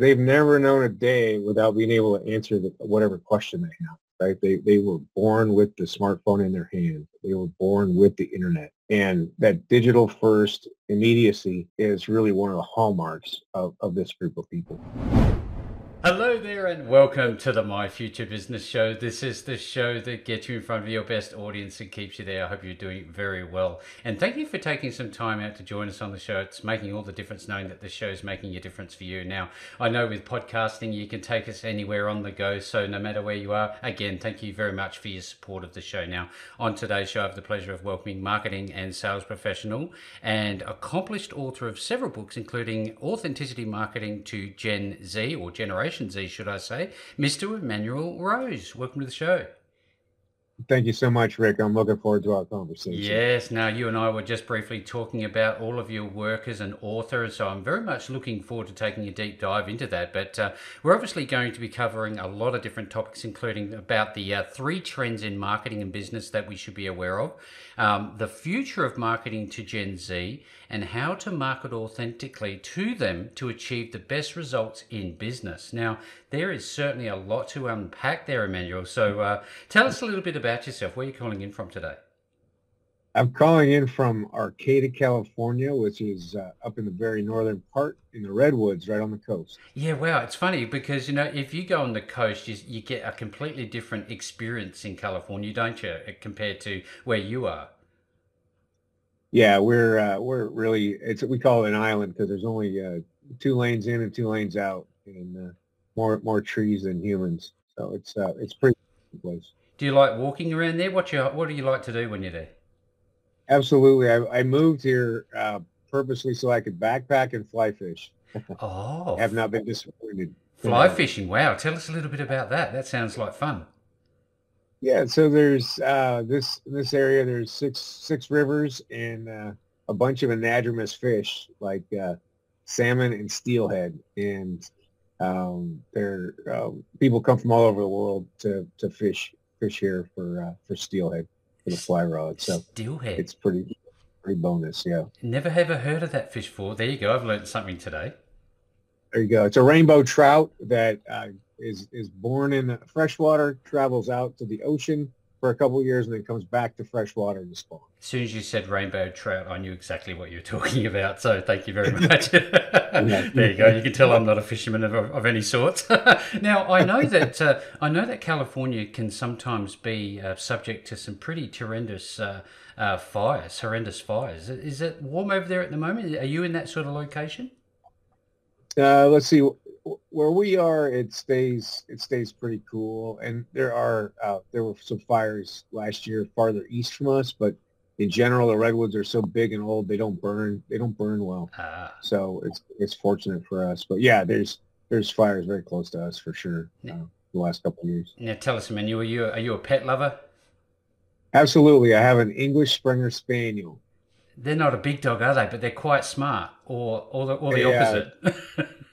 they've never known a day without being able to answer the, whatever question they have. Right? They they were born with the smartphone in their hand. They were born with the internet, and that digital first immediacy is really one of the hallmarks of, of this group of people. Hello there, and welcome to the My Future Business Show. This is the show that gets you in front of your best audience and keeps you there. I hope you're doing very well. And thank you for taking some time out to join us on the show. It's making all the difference knowing that the show is making a difference for you. Now, I know with podcasting, you can take us anywhere on the go. So, no matter where you are, again, thank you very much for your support of the show. Now, on today's show, I have the pleasure of welcoming marketing and sales professional and accomplished author of several books, including Authenticity Marketing to Gen Z or Generation Generation Z, should I say, Mr. Emanuel Rose. Welcome to the show. Thank you so much, Rick. I'm looking forward to our conversation. Yes. Now, you and I were just briefly talking about all of your work as an author, so I'm very much looking forward to taking a deep dive into that. But uh, we're obviously going to be covering a lot of different topics, including about the uh, three trends in marketing and business that we should be aware of, um, the future of marketing to Gen Z, and how to market authentically to them to achieve the best results in business. Now, there is certainly a lot to unpack there, Emanuel. So uh, tell us a little bit about yourself. Where are you calling in from today? I'm calling in from Arcata, California, which is uh, up in the very northern part in the redwoods, right on the coast. Yeah, wow, it's funny because you know if you go on the coast, you, you get a completely different experience in California, don't you, compared to where you are? Yeah, we're uh, we're really it's we call it an island because there's only uh, two lanes in and two lanes out, and uh, more more trees than humans. So it's uh, it's pretty place. Do you like walking around there? What you what do you like to do when you're there? Absolutely, I, I moved here uh, purposely so I could backpack and fly fish. Oh, I have not been disappointed. Fly fishing, wow! Tell us a little bit about that. That sounds like fun. Yeah, so there's uh, this this area. There's six six rivers and uh, a bunch of anadromous fish like uh, salmon and steelhead, and um, there um, people come from all over the world to, to fish fish here for uh, for steelhead for the fly rod. So steelhead, it's pretty pretty bonus. Yeah, never ever heard of that fish before. There you go. I've learned something today. There you go. It's a rainbow trout that uh, is is born in freshwater, travels out to the ocean for a couple years, and then comes back to fresh freshwater to spawn. As soon as you said rainbow trout, I knew exactly what you were talking about. So thank you very much. there you go. You can tell I'm not a fisherman of, of any sort. now I know that uh, I know that California can sometimes be uh, subject to some pretty horrendous uh, uh fires, horrendous fires. Is it warm over there at the moment? Are you in that sort of location? Uh, let's see where we are, it stays it stays pretty cool. And there are uh, there were some fires last year farther east from us, but in general, the redwoods are so big and old they don't burn they don't burn well. Ah. So it's it's fortunate for us. But yeah, there's there's fires very close to us for sure. Uh, the last couple of years. Now tell us, man, you are you are you a pet lover? Absolutely, I have an English Springer Spaniel. They're not a big dog, are they? But they're quite smart, or or the, or the yeah. opposite.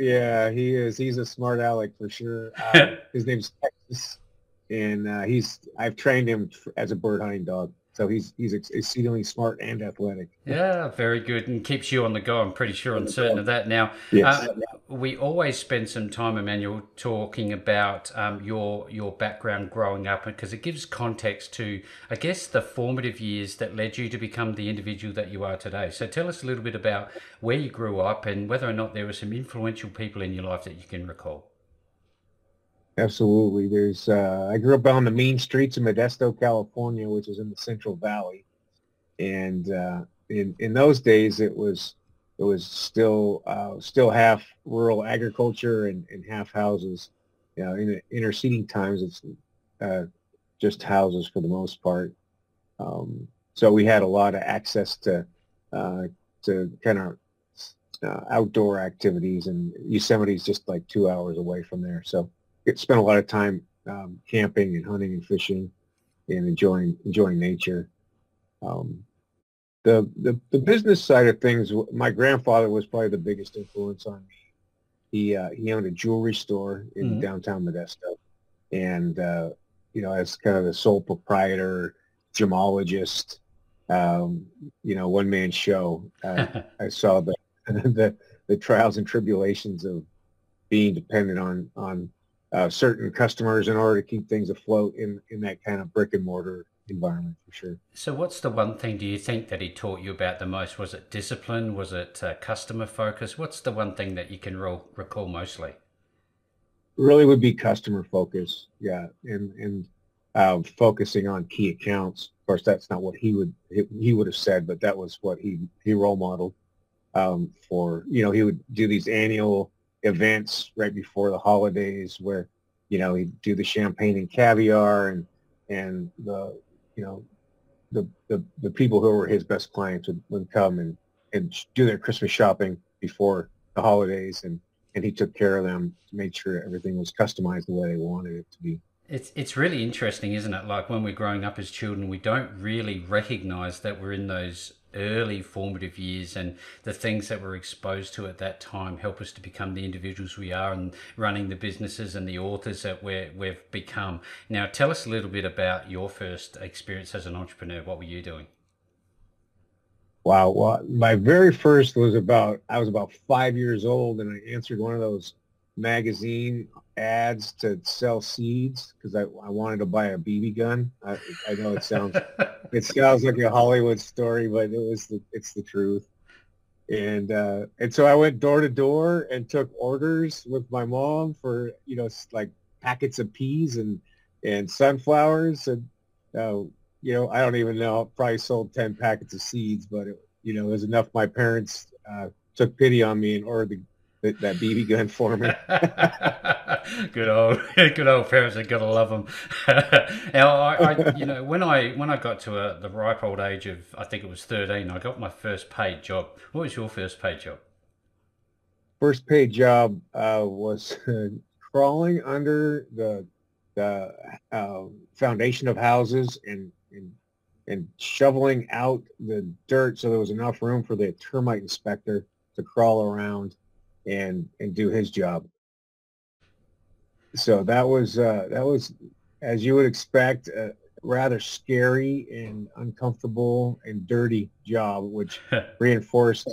Yeah, he is. He's a smart aleck for sure. Uh, his name's Texas, and uh, he's I've trained him as a bird hunting dog. So he's he's exceedingly smart and athletic. Yeah, very good, and keeps you on the go. I'm pretty sure and certain of that. Now, yes. uh, we always spend some time, Emanuel, talking about um, your your background growing up, because it gives context to, I guess, the formative years that led you to become the individual that you are today. So, tell us a little bit about where you grew up and whether or not there were some influential people in your life that you can recall. Absolutely. There's uh, I grew up on the mean streets of Modesto, California, which is in the Central Valley, and uh, in in those days it was it was still uh, still half rural agriculture and, and half houses. You know, in interceding times, it's uh, just houses for the most part. Um, so we had a lot of access to uh, to kind of uh, outdoor activities, and Yosemite's just like two hours away from there. So spent a lot of time um, camping and hunting and fishing and enjoying enjoying nature. Um, the, the the business side of things, my grandfather was probably the biggest influence on me. He uh, he owned a jewelry store in mm-hmm. downtown Modesto, and uh, you know, as kind of the sole proprietor, gemologist, um, you know, one man show. Uh, I saw the, the the trials and tribulations of being dependent on on uh, certain customers in order to keep things afloat in in that kind of brick and mortar environment for sure. So, what's the one thing do you think that he taught you about the most? Was it discipline? Was it uh, customer focus? What's the one thing that you can re- recall mostly? Really would be customer focus, yeah, and and uh, focusing on key accounts. Of course, that's not what he would he would have said, but that was what he he role modeled um, for. You know, he would do these annual events right before the holidays where you know he'd do the champagne and caviar and and the you know the the, the people who were his best clients would, would come and and do their Christmas shopping before the holidays and and he took care of them to make sure everything was customized the way they wanted it to be. It's it's really interesting, isn't it? Like when we're growing up as children, we don't really recognize that we're in those early formative years and the things that we're exposed to at that time help us to become the individuals we are and running the businesses and the authors that we're, we've become. Now, tell us a little bit about your first experience as an entrepreneur. What were you doing? Wow. Well, my very first was about, I was about five years old and I answered one of those magazine ads to sell seeds because I, I wanted to buy a BB gun. I, I know it sounds it sounds like a Hollywood story, but it was the it's the truth. And uh, and so I went door to door and took orders with my mom for you know like packets of peas and and sunflowers and uh, you know I don't even know probably sold ten packets of seeds, but it, you know it was enough. My parents uh, took pity on me and ordered the that, that BB gun for me. good old, good old parents are gonna love them. now, I, I, you know, when I when I got to a, the ripe old age of, I think it was thirteen, I got my first paid job. What was your first paid job? First paid job uh, was uh, crawling under the the uh, foundation of houses and, and and shoveling out the dirt so there was enough room for the termite inspector to crawl around and and do his job. So that was uh, that was, as you would expect, a rather scary and uncomfortable and dirty job, which reinforced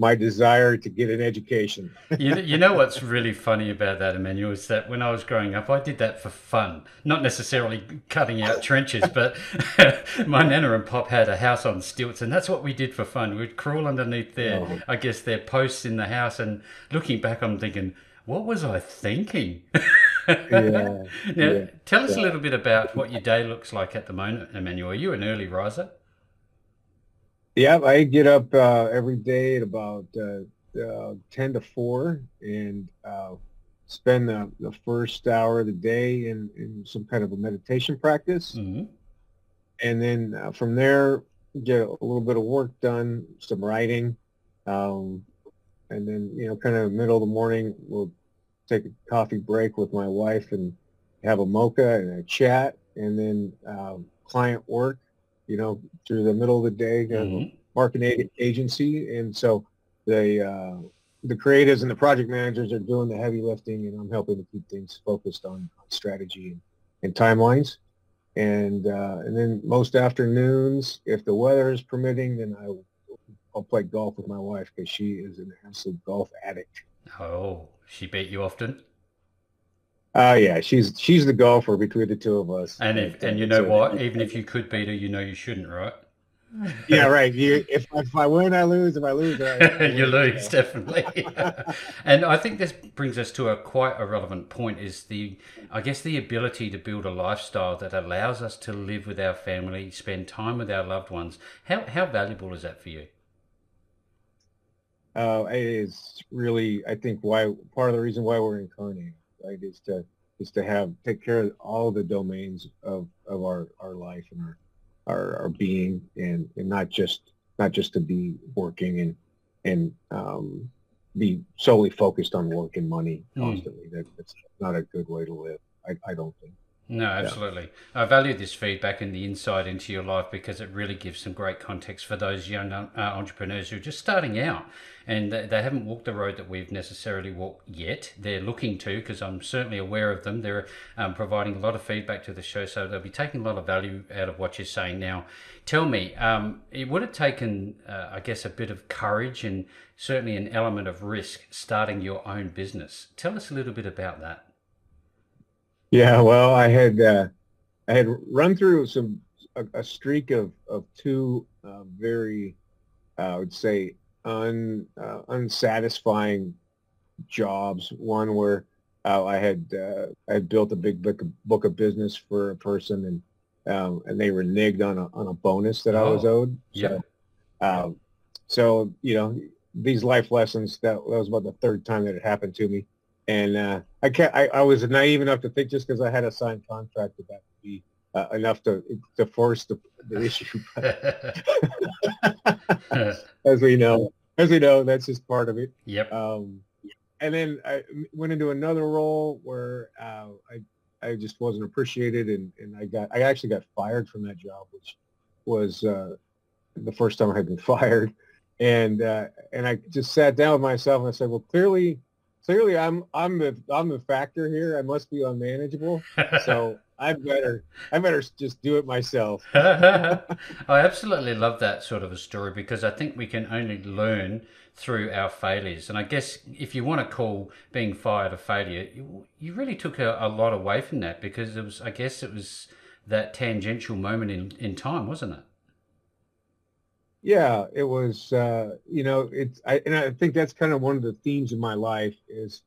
my desire to get an education. you, you know what's really funny about that, Emanuel, is that when I was growing up, I did that for fun, not necessarily cutting out trenches, but my nana and pop had a house on stilts, and that's what we did for fun. We'd crawl underneath their, oh. I guess, their posts in the house, and looking back, I'm thinking, what was I thinking? yeah, now, yeah, tell us yeah. a little bit about what your day looks like at the moment, Emanuel. Are you an early riser? Yeah, I get up uh, every day at about uh, uh, 10 to 4 and uh, spend the, the first hour of the day in, in some kind of a meditation practice. Mm-hmm. And then uh, from there, get a little bit of work done, some writing. Um, and then, you know, kind of middle of the morning, we'll take a coffee break with my wife and have a mocha and a chat. And then um, client work you know, through the middle of the day, mm-hmm. marketing agency. And so the, uh, the creatives and the project managers are doing the heavy lifting and I'm helping to keep things focused on, on strategy and, and, timelines. And, uh, and then most afternoons, if the weather is permitting, then I, I'll play golf with my wife because she is an absolute golf addict. Oh, she beat you often? Oh uh, yeah, she's she's the golfer between the two of us. And if, and you know so what? Even if you could beat her, you know you shouldn't, right? yeah, right. You, if, if I win, I lose. If I lose, I, I you lose definitely. and I think this brings us to a quite a relevant point: is the, I guess, the ability to build a lifestyle that allows us to live with our family, spend time with our loved ones. How how valuable is that for you? Uh, it is really, I think, why part of the reason why we're incarnating right? Is to is to have take care of all the domains of, of our, our life and our, our, our being and, and not just not just to be working and and um, be solely focused on work and money hmm. constantly. Mm. That, that's not a good way to live. I, I don't think. No, absolutely. Yeah. I value this feedback and the insight into your life because it really gives some great context for those young uh, entrepreneurs who are just starting out and they haven't walked the road that we've necessarily walked yet. They're looking to because I'm certainly aware of them. They're um, providing a lot of feedback to the show, so they'll be taking a lot of value out of what you're saying now. Tell me, um, it would have taken, uh, I guess, a bit of courage and certainly an element of risk starting your own business. Tell us a little bit about that. Yeah, well, I had uh, I had run through some a, a streak of of two uh, very, uh, I would say, un uh, unsatisfying jobs. One where uh, I had uh, I had built a big book of, book of business for a person, and um, and they reneged on a on a bonus that oh, I was oh, owed. Yeah. So, um, so you know these life lessons that, that was about the third time that it happened to me and uh, I can't. I, I, was naive enough to think just because I had a signed contract that that would be uh, enough to to force the, the issue. as we know, as we know, that's just part of it. Yep. Um, and then I went into another role where uh, I I just wasn't appreciated, and, and I got I actually got fired from that job, which was uh, the first time I had been fired, and uh, and I just sat down with myself and I said, well, clearly clearly I'm I'm the I'm the factor here. I must be unmanageable. So I better I better just do it myself. I absolutely love that sort of a story because I think we can only learn through our failures. And I guess if you want to call being fired a failure, you, you really took a, a lot away from that because it was I guess it was that tangential moment in, in time, wasn't it? Yeah, it was. Uh, you know, it's. I and I think that's kind of one of the themes of my life is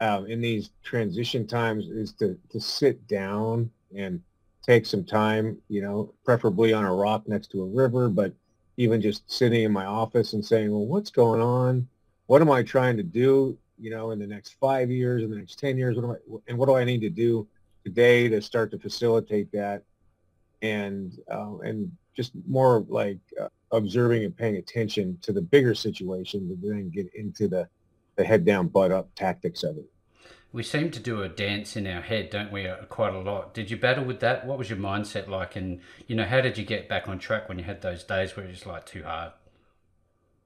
um, in these transition times is to to sit down and take some time. You know, preferably on a rock next to a river, but even just sitting in my office and saying, "Well, what's going on? What am I trying to do? You know, in the next five years, in the next ten years, what am I, and what do I need to do today to start to facilitate that?" And uh, and just more like uh, observing and paying attention to the bigger situation to then get into the, the head down, butt up tactics of it. We seem to do a dance in our head, don't we, uh, quite a lot. Did you battle with that? What was your mindset like? And, you know, how did you get back on track when you had those days where it was like too hard?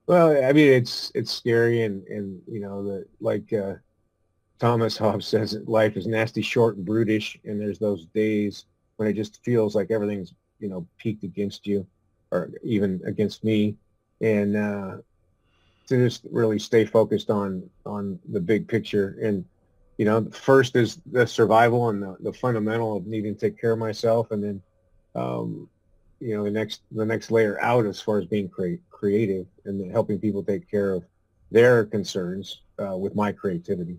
Well, I mean, it's it's scary, and and you know, the like uh, Thomas Hobbes says, life is nasty, short, and brutish, and there's those days when it just feels like everything's you know peaked against you or even against me. And uh, to just really stay focused on on the big picture. And you know first is the survival and the, the fundamental of needing to take care of myself. And then um, you know the next the next layer out as far as being cre- creative and helping people take care of their concerns uh, with my creativity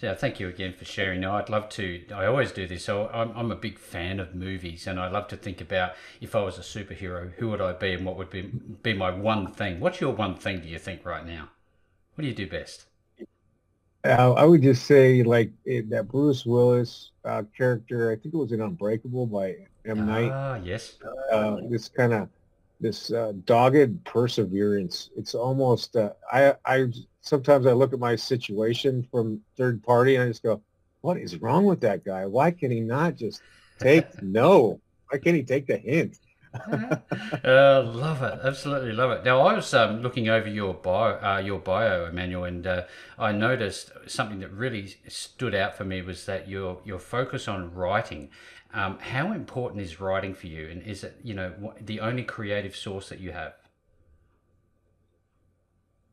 yeah, thank you again for sharing. Now, I'd love to. I always do this. So I'm, I'm a big fan of movies, and I love to think about if I was a superhero, who would I be, and what would be be my one thing. What's your one thing? Do you think right now? What do you do best? Uh, I would just say like it, that Bruce Willis uh, character. I think it was in Unbreakable by M Night. Ah, yes. Uh, this kind of this uh, dogged perseverance. It's almost uh, I I sometimes I look at my situation from third party and I just go, what is wrong with that guy? Why can he not just take no? Why can't he take the hint? uh, love it, absolutely love it. Now I was um, looking over your bio, uh, your bio, Emanuel, and uh, I noticed something that really stood out for me was that your your focus on writing. Um, how important is writing for you, and is it you know the only creative source that you have?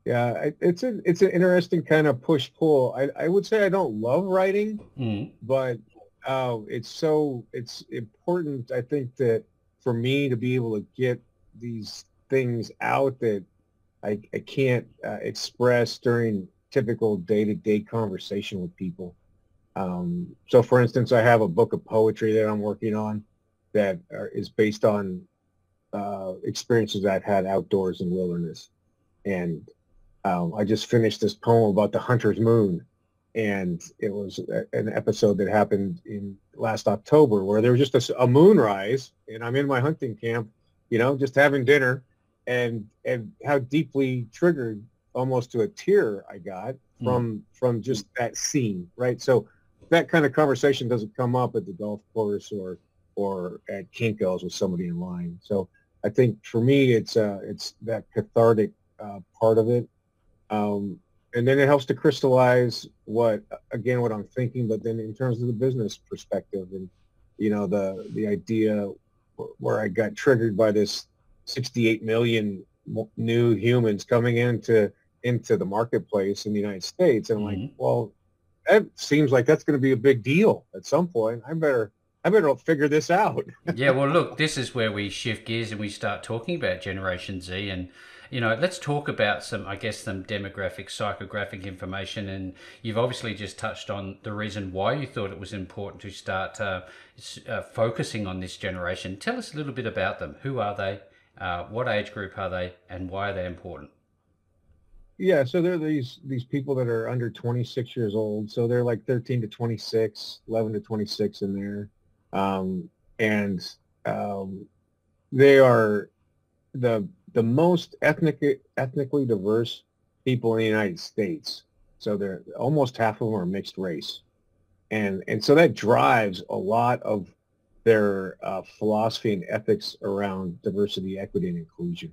Yeah, it's a it's an interesting kind of push pull. I I would say I don't love writing, mm. but uh, it's so it's important. I think that for me to be able to get these things out that I I can't uh, express during typical day to day conversation with people. Um, so, for instance, I have a book of poetry that I'm working on that are, is based on uh, experiences I've had outdoors in wilderness, and um, I just finished this poem about the hunter's moon, and it was a, an episode that happened in last October where there was just a, a moonrise, and I'm in my hunting camp, you know, just having dinner, and and how deeply triggered almost to a tear I got hmm. from mm. from just that scene, right? So that kind of conversation doesn't come up at the golf course or or at Kinko's with somebody in line. So I think for me, it's uh, it's that cathartic uh, part of it, um, and then it helps to crystallize what again what I'm thinking. But then in terms of the business perspective and you know the the idea where I got triggered by this 68 million new humans coming into into the marketplace in the United States, and I'm mm-hmm. like, well, that seems like that's going to be a big deal at some point. I better I better figure this out. yeah, well, look, this is where we shift gears and we start talking about Generation Z, and you know, let's talk about some, I guess, some demographic, psychographic information. And you've obviously just touched on the reason why you thought it was important to start uh, uh, focusing on this generation. Tell us a little bit about them. Who are they? Uh, what age group are they, and why are they important? Yeah, so they're these these people that are under 26 years old. So they're like 13 to 26, 11 to 26 in there, um, and um, they are the the most ethnic ethnically diverse people in the United States. So they're almost half of them are mixed race, and and so that drives a lot of their uh, philosophy and ethics around diversity, equity, and inclusion.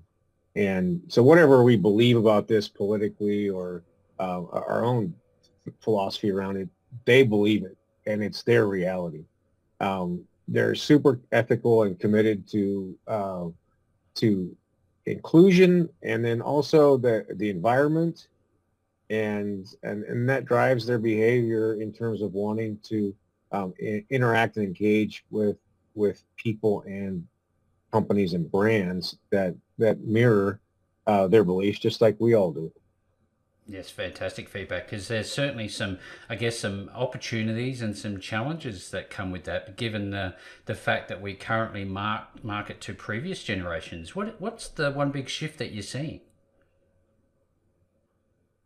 And so whatever we believe about this politically or uh, our own philosophy around it, they believe it, and it's their reality. Um, they're super ethical and committed to uh, to inclusion, and then also the the environment, and and and that drives their behavior in terms of wanting to um, interact and engage with with people and companies and brands that that mirror uh, their beliefs, just like we all do. Yes, fantastic feedback because there's certainly some, I guess, some opportunities and some challenges that come with that. Given the the fact that we currently mark, market to previous generations, what what's the one big shift that you're seeing?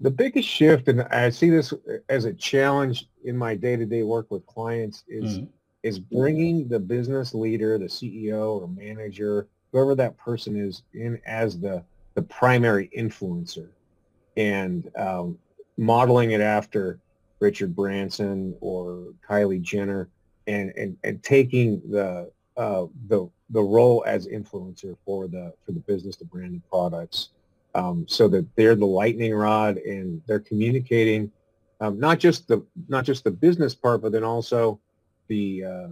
The biggest shift, and I see this as a challenge in my day to day work with clients, is mm-hmm is bringing the business leader, the CEO or manager, whoever that person is, in as the the primary influencer, and um, modeling it after Richard Branson or Kylie Jenner, and and, and taking the uh, the the role as influencer for the for the business, the branded products, um, so that they're the lightning rod and they're communicating um, not just the not just the business part, but then also the uh,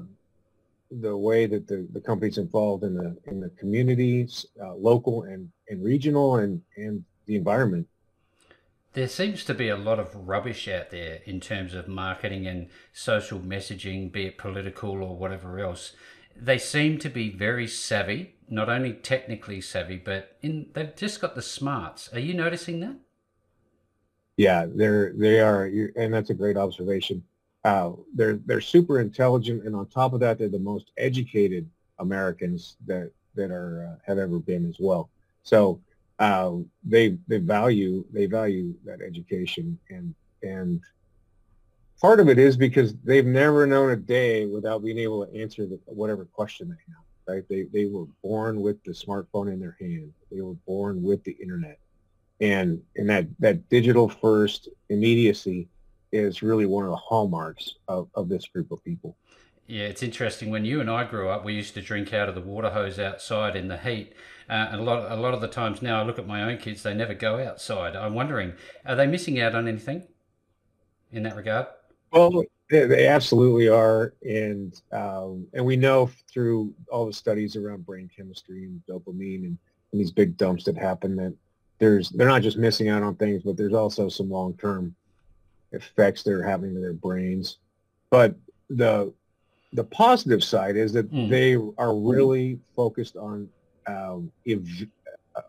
the way that the, the company's involved in the in the communities, uh, local and, and regional, and and the environment. There seems to be a lot of rubbish out there in terms of marketing and social messaging, be it political or whatever else. They seem to be very savvy, not only technically savvy, but in they've just got the smarts. Are you noticing that? Yeah, they're they are, and that's a great observation. Uh, they're they're super intelligent, and on top of that, they're the most educated Americans that that are uh, have ever been as well. So uh, they they value they value that education, and and part of it is because they've never known a day without being able to answer the, whatever question they have. Right? They they were born with the smartphone in their hand. They were born with the internet, and and that that digital first immediacy is really one of the hallmarks of, of this group of people. Yeah, it's interesting. When you and I grew up, we used to drink out of the water hose outside in the heat. Uh, and a lot, a lot of the times now, I look at my own kids; they never go outside. I'm wondering, are they missing out on anything in that regard? Well, they, absolutely are, and um, and we know through all the studies around brain chemistry and dopamine and, and these big dumps that happen that there's they're not just missing out on things, but there's also some long term effects that are happening to their brains. But the the positive side is that mm. they are really focused on um, ev-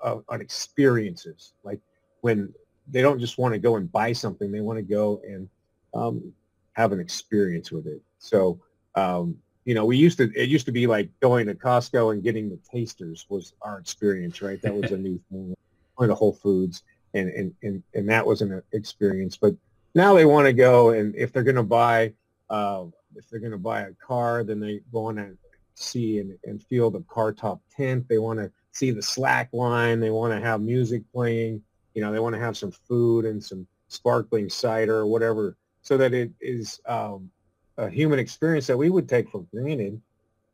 uh, on experiences. Like when they don't just want to go and buy something, they want to go and um, have an experience with it. So um, you know, we used to it used to be like going to Costco and getting the tasters was our experience, right? That was a new thing. Going to Whole Foods and and and, and that was an experience. But now they want to go and if they're going to buy uh, if they're going to buy a car, then they want to see and, and feel the car top tent. They want to see the slack line. They want to have music playing. You know, they want to have some food and some sparkling cider or whatever, so that it is um, a human experience that we would take for granted,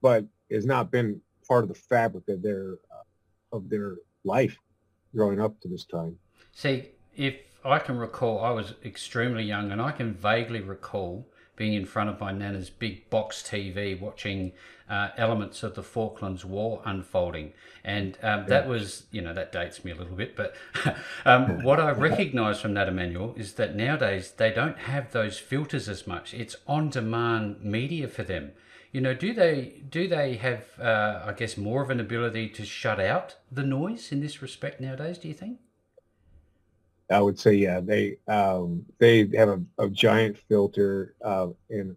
but has not been part of the fabric of their uh, of their life growing up to this time. See, if I can recall, I was extremely young, and I can vaguely recall being in front of my nana's big box TV watching uh, elements of the Falklands War unfolding. And um, that was, you know, that dates me a little bit. But um, what I recognize from that, Emanuel, is that nowadays they don't have those filters as much. It's on demand media for them. You know, do they do they have, uh, I guess, more of an ability to shut out the noise in this respect nowadays? Do you think? I would say, yeah, they um, they have a, a giant filter uh, in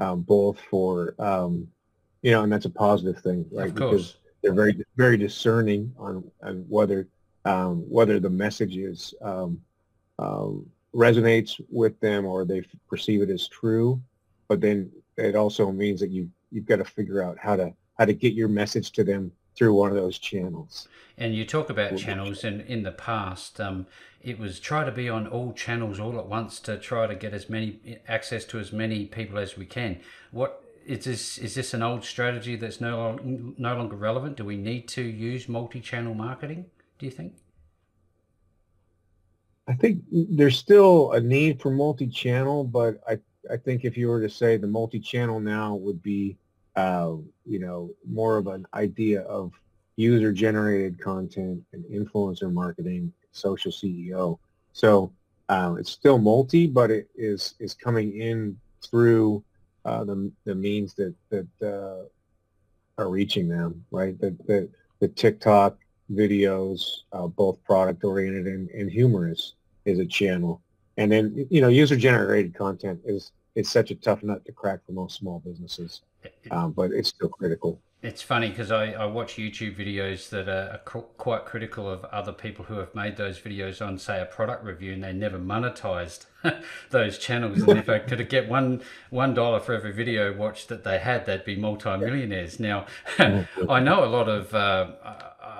um, both for um, you know, and that's a positive thing, right? Because they're very very discerning on on whether um, whether the message is um, um, resonates with them or they perceive it as true. But then it also means that you you've got to figure out how to how to get your message to them through one of those channels. And you talk about channels, and in the past, um, it was try to be on all channels all at once to try to get as many access to as many people as we can. What is this? Is this an old strategy that's no no longer relevant? Do we need to use multi-channel marketing? Do you think? I think there's still a need for multi-channel, but I I think if you were to say the multi-channel now would be, uh, you know, more of an idea of user-generated content and influencer marketing social CEO. So um, it's still multi, but it is is coming in through uh, the the means that that uh, are reaching them, right? The the, the TikTok videos, uh, both product oriented and, and humorous, is a channel, and then you know user generated content is is such a tough nut to crack for most small businesses, um, but it's still critical. It's funny because I, I watch YouTube videos that are, are quite critical of other people who have made those videos on, say, a product review, and they never monetized those channels. And if I could get one one dollar for every video watched that they had, they'd be multimillionaires. Now, I know a lot of uh,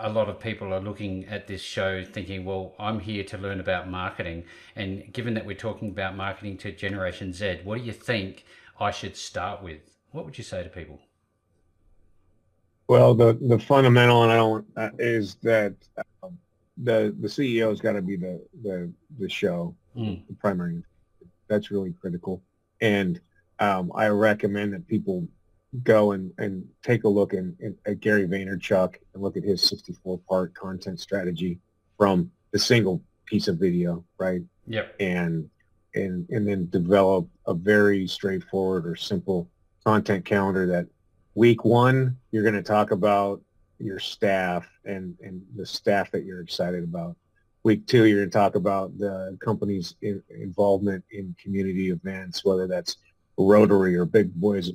a lot of people are looking at this show thinking, well, I'm here to learn about marketing, and given that we're talking about marketing to Generation Z, what do you think I should start with? What would you say to people? Well, the the fundamental, and I don't, uh, is that um, the the CEO's got to be the the the show, mm. the primary. That's really critical, and um, I recommend that people go and, and take a look in, in, at Gary Vaynerchuk and look at his 64 part content strategy from the single piece of video, right? Yep. And and and then develop a very straightforward or simple content calendar that Week one, you're going to talk about your staff and, and the staff that you're excited about. Week two, you're going to talk about the company's in, involvement in community events, whether that's Rotary or Big Boys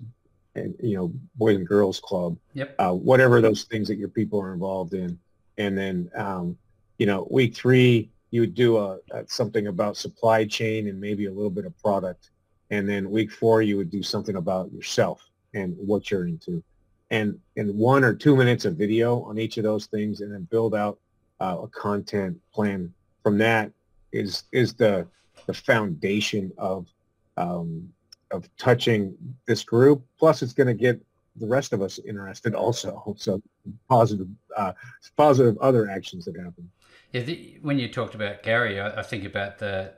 and you know Boys and Girls Club, yep. Uh, whatever those things that your people are involved in. And then um, you know week three, you would do a, a, something about supply chain and maybe a little bit of product. And then week four, you would do something about yourself and what you're into. And in one or two minutes of video on each of those things and then build out uh, a content plan from that is is the the foundation of um, of touching this group. Plus, it's going to get the rest of us interested also. So positive, uh, positive other actions that happen. Yeah, the, when you talked about Gary, I, I, think about the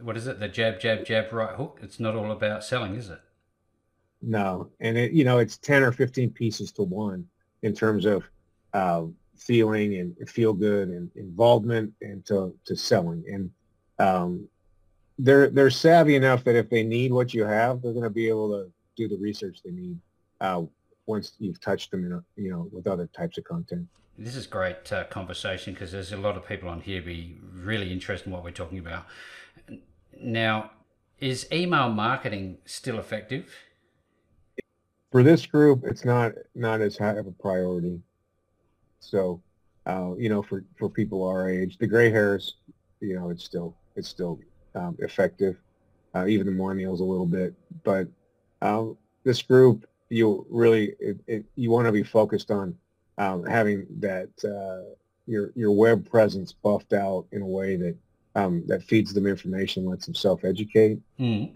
what is it? The jab, jab, jab, right hook. It's not all about selling, is it? No, and it you know it's ten or fifteen pieces to one in terms of uh, feeling and feel good and involvement and to to selling and um, they're they're savvy enough that if they need what you have, they're going to be able to do the research they need uh, once you've touched them in a, you know with other types of content. This is great uh, conversation because there's a lot of people on here be really interested in what we're talking about. Now, is email marketing still effective? for this group, it's not not as high of a priority. So, uh, you know, for for people our age, the gray hairs, you know, it's still it's still um, effective. Uh, even the millennials a little bit, but um, this group, you really it, it, you want to be focused on um, having that uh, your your web presence buffed out in a way that um, that feeds them information, lets them self-educate. Mm.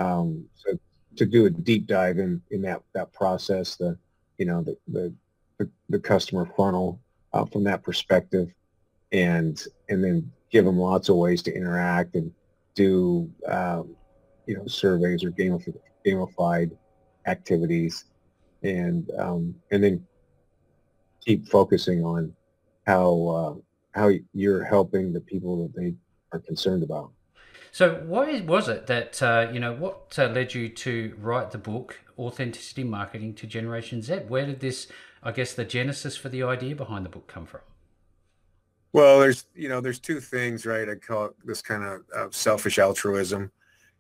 so to do a deep dive in in that that process, the you know the the the, the customer funnel uh, from that perspective, and and then give them lots of ways to interact and do um, you know surveys or gamified, gamified activities, and um, and then keep focusing on how uh, how you're helping the people that they are concerned about. So, why was it that uh, you know what uh, led you to write the book "Authenticity Marketing to Generation Z"? Where did this, I guess, the genesis for the idea behind the book come from? Well, there's you know there's two things, right? I call it this kind of uh, selfish altruism.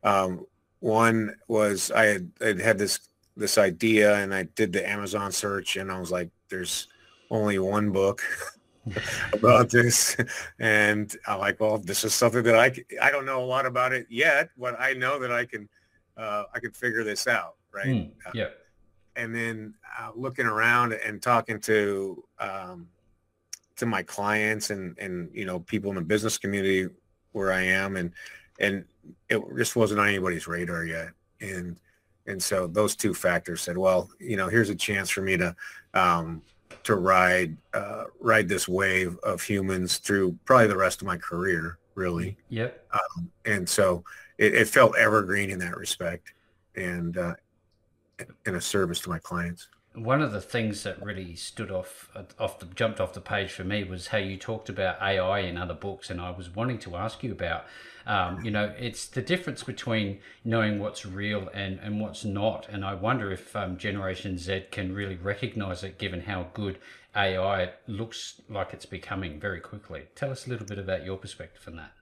Um, one was I had I had this this idea, and I did the Amazon search, and I was like, "There's only one book about this. And i'm like well this is something that i i don't know a lot about it yet but i know that i can uh, i can figure this out right? Mm, yeah. uh, and then uh, looking around and talking to um, to my clients and and you know people in the business community where i am and and it just wasn't on anybody's radar yet. And and so those two factors said well you know here's a chance for me to um, to ride uh, ride this wave of humans through probably the rest of my career, really. Yep. Um, and so it, it, felt evergreen in that respect, and uh, in a service to my clients. One of the things that really stood off off the jumped off the page for me was how you talked about AI in other books, and I was wanting to ask you about um, you know, it's the difference between knowing what's real and, and what's not. And I wonder if um, Generation Z can really recognize it given how good AI looks like it's becoming very quickly. Tell us a little bit about your perspective on that.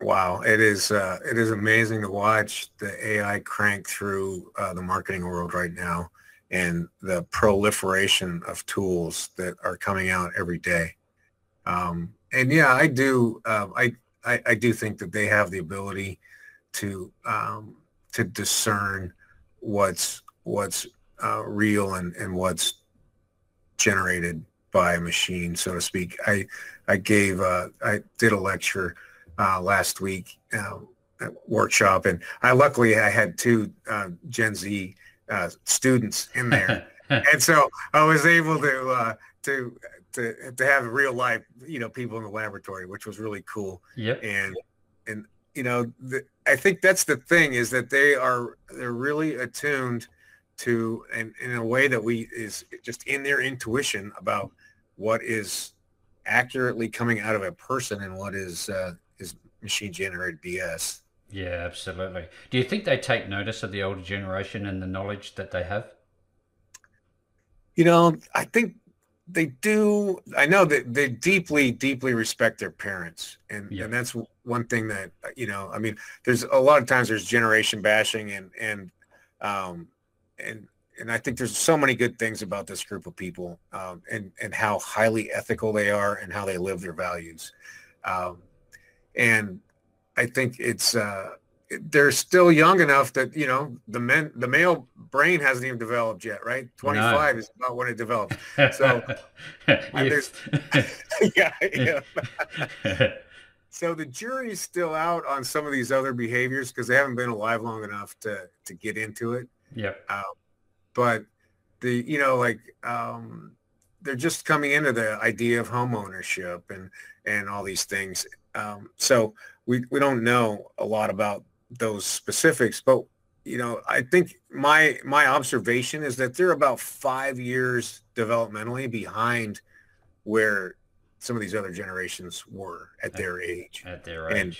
Wow, it is uh, it is amazing to watch the AI crank through uh, the marketing world right now, and the proliferation of tools that are coming out every day. Um, and yeah, I do. Uh, I I, I do think that they have the ability to um, to discern what's what's uh, real and, and what's generated by a machine, so to speak. I I gave uh, I did a lecture uh, last week uh, workshop, and I luckily I had two uh, Gen Z uh, students in there, and so I was able to uh, to to to have real life, you know, people in the laboratory, which was really cool. Yep. And and you know, the, I think that's the thing is that they are they're really attuned to and in a way that we is just in their intuition about what is accurately coming out of a person and what is uh, is machine generated BS. Yeah, absolutely. Do you think they take notice of the older generation and the knowledge that they have? You know, I think they do i know that they deeply deeply respect their parents and yeah. and that's one thing that you know i mean there's a lot of times there's generation bashing and and um and and i think there's so many good things about this group of people um and and how highly ethical they are and how they live their values um and i think it's uh they're still young enough that you know the men the male brain hasn't even developed yet right? 25 no. is about when it develops. So yeah, yeah. so the jury's still out on some of these other behaviors because they haven't been alive long enough to to get into it. Yeah uh, but the you know like um they're just coming into the idea of home ownership and and all these things. Um so we we don't know a lot about those specifics, but you know, I think my my observation is that they're about five years developmentally behind where some of these other generations were at, at their age. At their age. And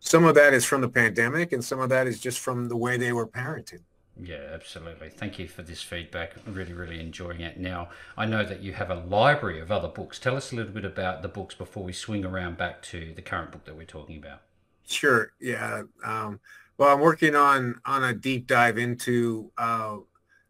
some of that is from the pandemic, and some of that is just from the way they were parented. Yeah, absolutely. Thank you for this feedback. Really, really enjoying it. Now, I know that you have a library of other books. Tell us a little bit about the books before we swing around back to the current book that we're talking about. Sure. Yeah. Um, well, I'm working on on a deep dive into uh,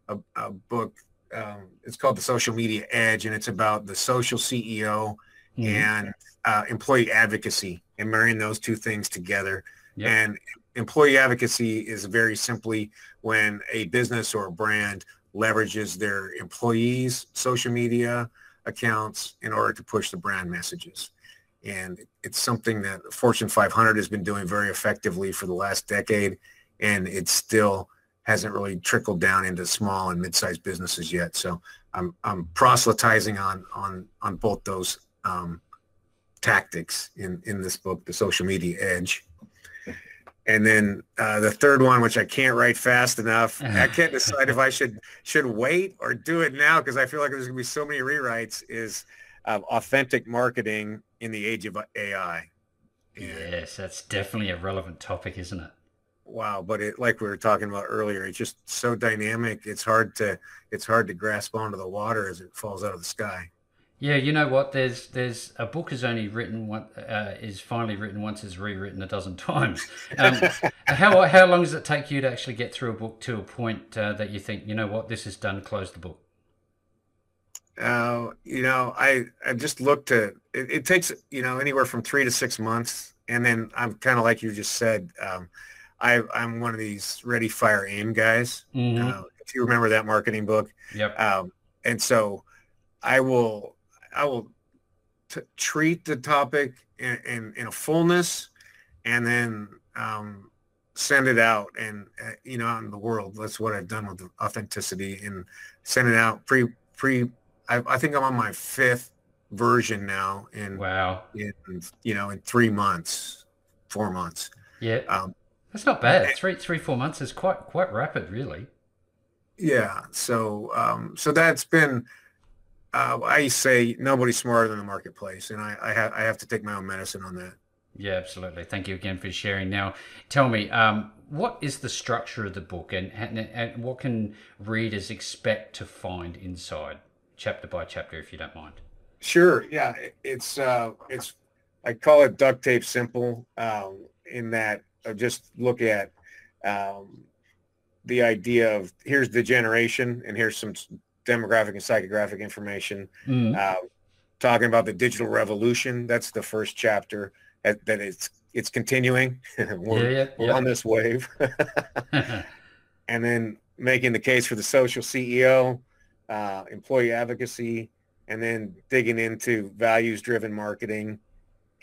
a, a, book. Um, it's called The Social Media Edge, and it's about the social CEO mm-hmm. and uh, employee advocacy and marrying those two things together. Yep. And employee advocacy is very simply when a business or a brand leverages their employees' social media accounts in order to push the brand messages and it's something that Fortune 500 has been doing very effectively for the last decade, and it still hasn't really trickled down into small and mid-sized businesses yet. So I'm I'm proselytizing on on on both those um, tactics in in this book, the social media edge. And then uh, the third one, which I can't write fast enough, I can't decide if I should should wait or do it now because I feel like there's gonna be so many rewrites. Is uh, authentic marketing in the age of AI. Yes, that's definitely a relevant topic, isn't it? Wow, but it like we were talking about earlier, it's just so dynamic. It's hard to it's hard to grasp onto the water as it falls out of the sky. Yeah, you know what? There's there's a book is only written one uh, is finally written once is rewritten a dozen times. Um, how how long does it take you to actually get through a book to a point uh, that you think you know what this is done, close the book? Uh, you know, I I just looked to it, it, takes you know anywhere from three to six months, and then I'm kind of like you just said. Um, I I'm one of these ready, fire, aim guys. Mm-hmm. Uh, if you remember that marketing book. Yep. Um, and so I will I will t- treat the topic in, in, in, a fullness and then um, send it out and, uh, you know, out in the world. That's what I've done with authenticity and send it out pre, pre, I, I think I'm on my fifth version now in, wow, in, you know, in three months, four months. Yeah. Um, that's not bad. And, three, three, four months is quite, quite rapid, really. Yeah. So, um, so that's been, uh, I say nobody's smarter than the marketplace, and I, I, ha- I have to take my own medicine on that. Yeah, absolutely. Thank you again for sharing. Now, tell me, um, what is the structure of the book, and, and, and what can readers expect to find inside, chapter by chapter, if you don't mind? Sure. Yeah, it's uh, it's I call it duct tape simple. Um, in that, I just look at um, the idea of here's the generation, and here's some demographic and psychographic information. Mm. Uh, talking about the digital revolution. That's the first chapter. That, that it's it's continuing. we're, yeah, yeah, we're yeah. on this wave. and then making the case for the social CEO, uh, employee advocacy, and then digging into values-driven marketing,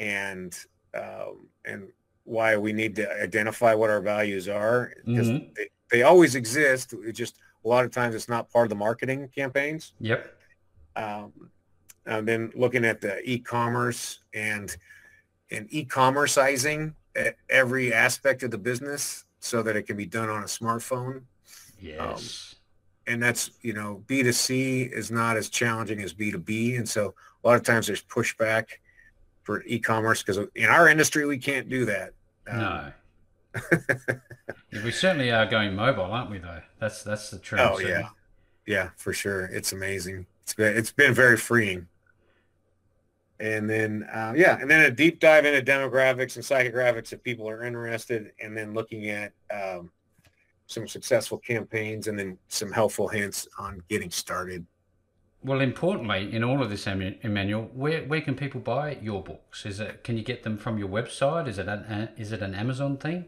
and um, and why we need to identify what our values are because mm-hmm. they, they always exist. It just a lot of times it's not part of the marketing campaigns. Yep. Um, I've been looking at the e-commerce and and e-commerceizing every aspect of the business so that it can be done on a smartphone. Yes. Um, and that's, you know, B2C is not as challenging as B2B. And so a lot of times there's pushback for e-commerce because in our industry, we can't do that. Um, no. yeah, we certainly are going mobile, aren't we? Though that's that's the trend. Oh yeah, yeah, for sure. It's amazing. It's been it's been very freeing. And then uh, yeah, and then a deep dive into demographics and psychographics if people are interested, and then looking at um, some successful campaigns, and then some helpful hints on getting started. Well, importantly, in all of this, Emanuel, where, where can people buy your books? Is it can you get them from your website? Is it an is it an Amazon thing?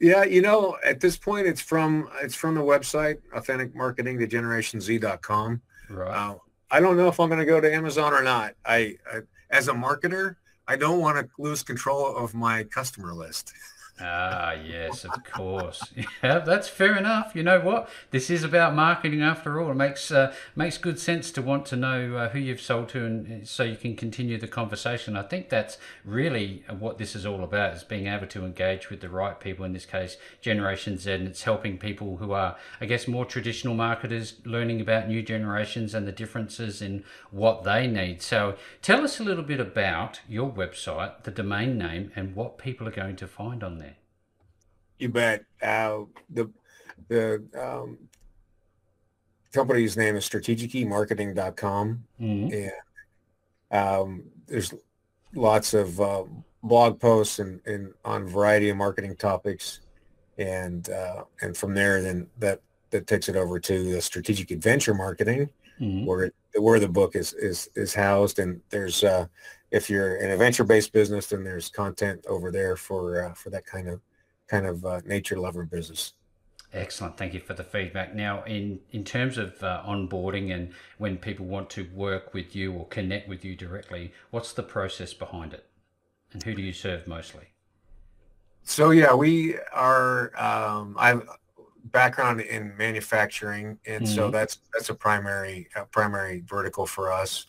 Yeah, you know, at this point, it's from it's from the website authentic marketing to generationz.com. Right. Uh, I don't know if I'm going to go to Amazon or not. I, I as a marketer, I don't want to lose control of my customer list. Ah, yes, of course. Yeah, that's fair enough. You know what? This is about marketing after all. It makes uh, makes good sense to want to know uh, who you've sold to, and so you can continue the conversation. I think that's really what this is all about: is being able to engage with the right people. In this case, Generation Z, and it's helping people who are, I guess, more traditional marketers learning about new generations and the differences in what they need. So, tell us a little bit about your website, the domain name, and what people are going to find on there. You bet. Uh, the the um, company's name is strategicmarketing.com. Mm-hmm. And um, there's lots of uh, blog posts and, and on a variety of marketing topics. And uh, and from there, then that that takes it over to the strategic adventure marketing, mm-hmm. where where the book is is is housed. And there's uh, if you're an adventure based business, then there's content over there for uh, for that kind of kind of uh, nature lover business. Excellent. Thank you for the feedback. Now, in, in terms of uh, onboarding and when people want to work with you or connect with you directly, what's the process behind it? And who do you serve mostly? So, yeah, we are, um, I have background in manufacturing, and mm-hmm. so that's that's a primary a primary vertical for us,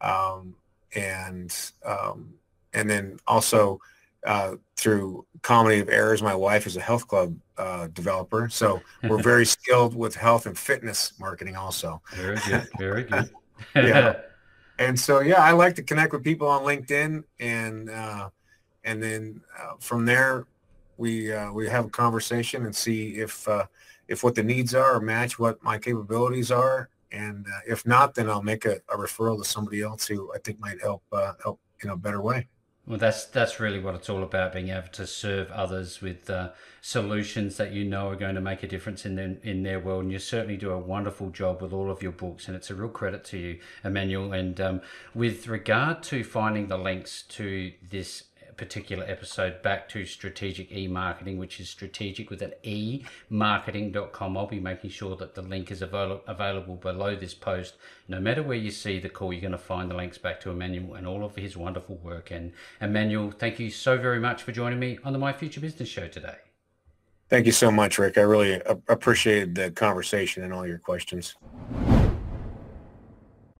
um, and um, and then also uh, through comedy of errors, my wife is a health club uh, developer, so we're very skilled with health and fitness marketing also. Very good, very good. yeah, and so yeah, I like to connect with people on LinkedIn, and uh, and then uh, from there we uh, we have a conversation and see if uh, if what the needs are or match what my capabilities are, and uh, if not, then I'll make a, a, referral to somebody else who I think might help uh, help in a better way. Well, that's that's really what it's all about: being able to serve others with uh, solutions that you know are going to make a difference in their, in their world. And you certainly do a wonderful job with all of your books, and it's a real credit to you, Emanuel. And um, with regard to finding the links to this particular episode back to strategic e-marketing, which is strategic with an e marketing.com. I'll be making sure that the link is avail- available below this post. No matter where you see the call, you're going to find the links back to Emanuel and all of his wonderful work. And Emanuel, thank you so very much for joining me on the My Future Business Show today. Thank you so much, Rick. I really appreciated the conversation and all your questions.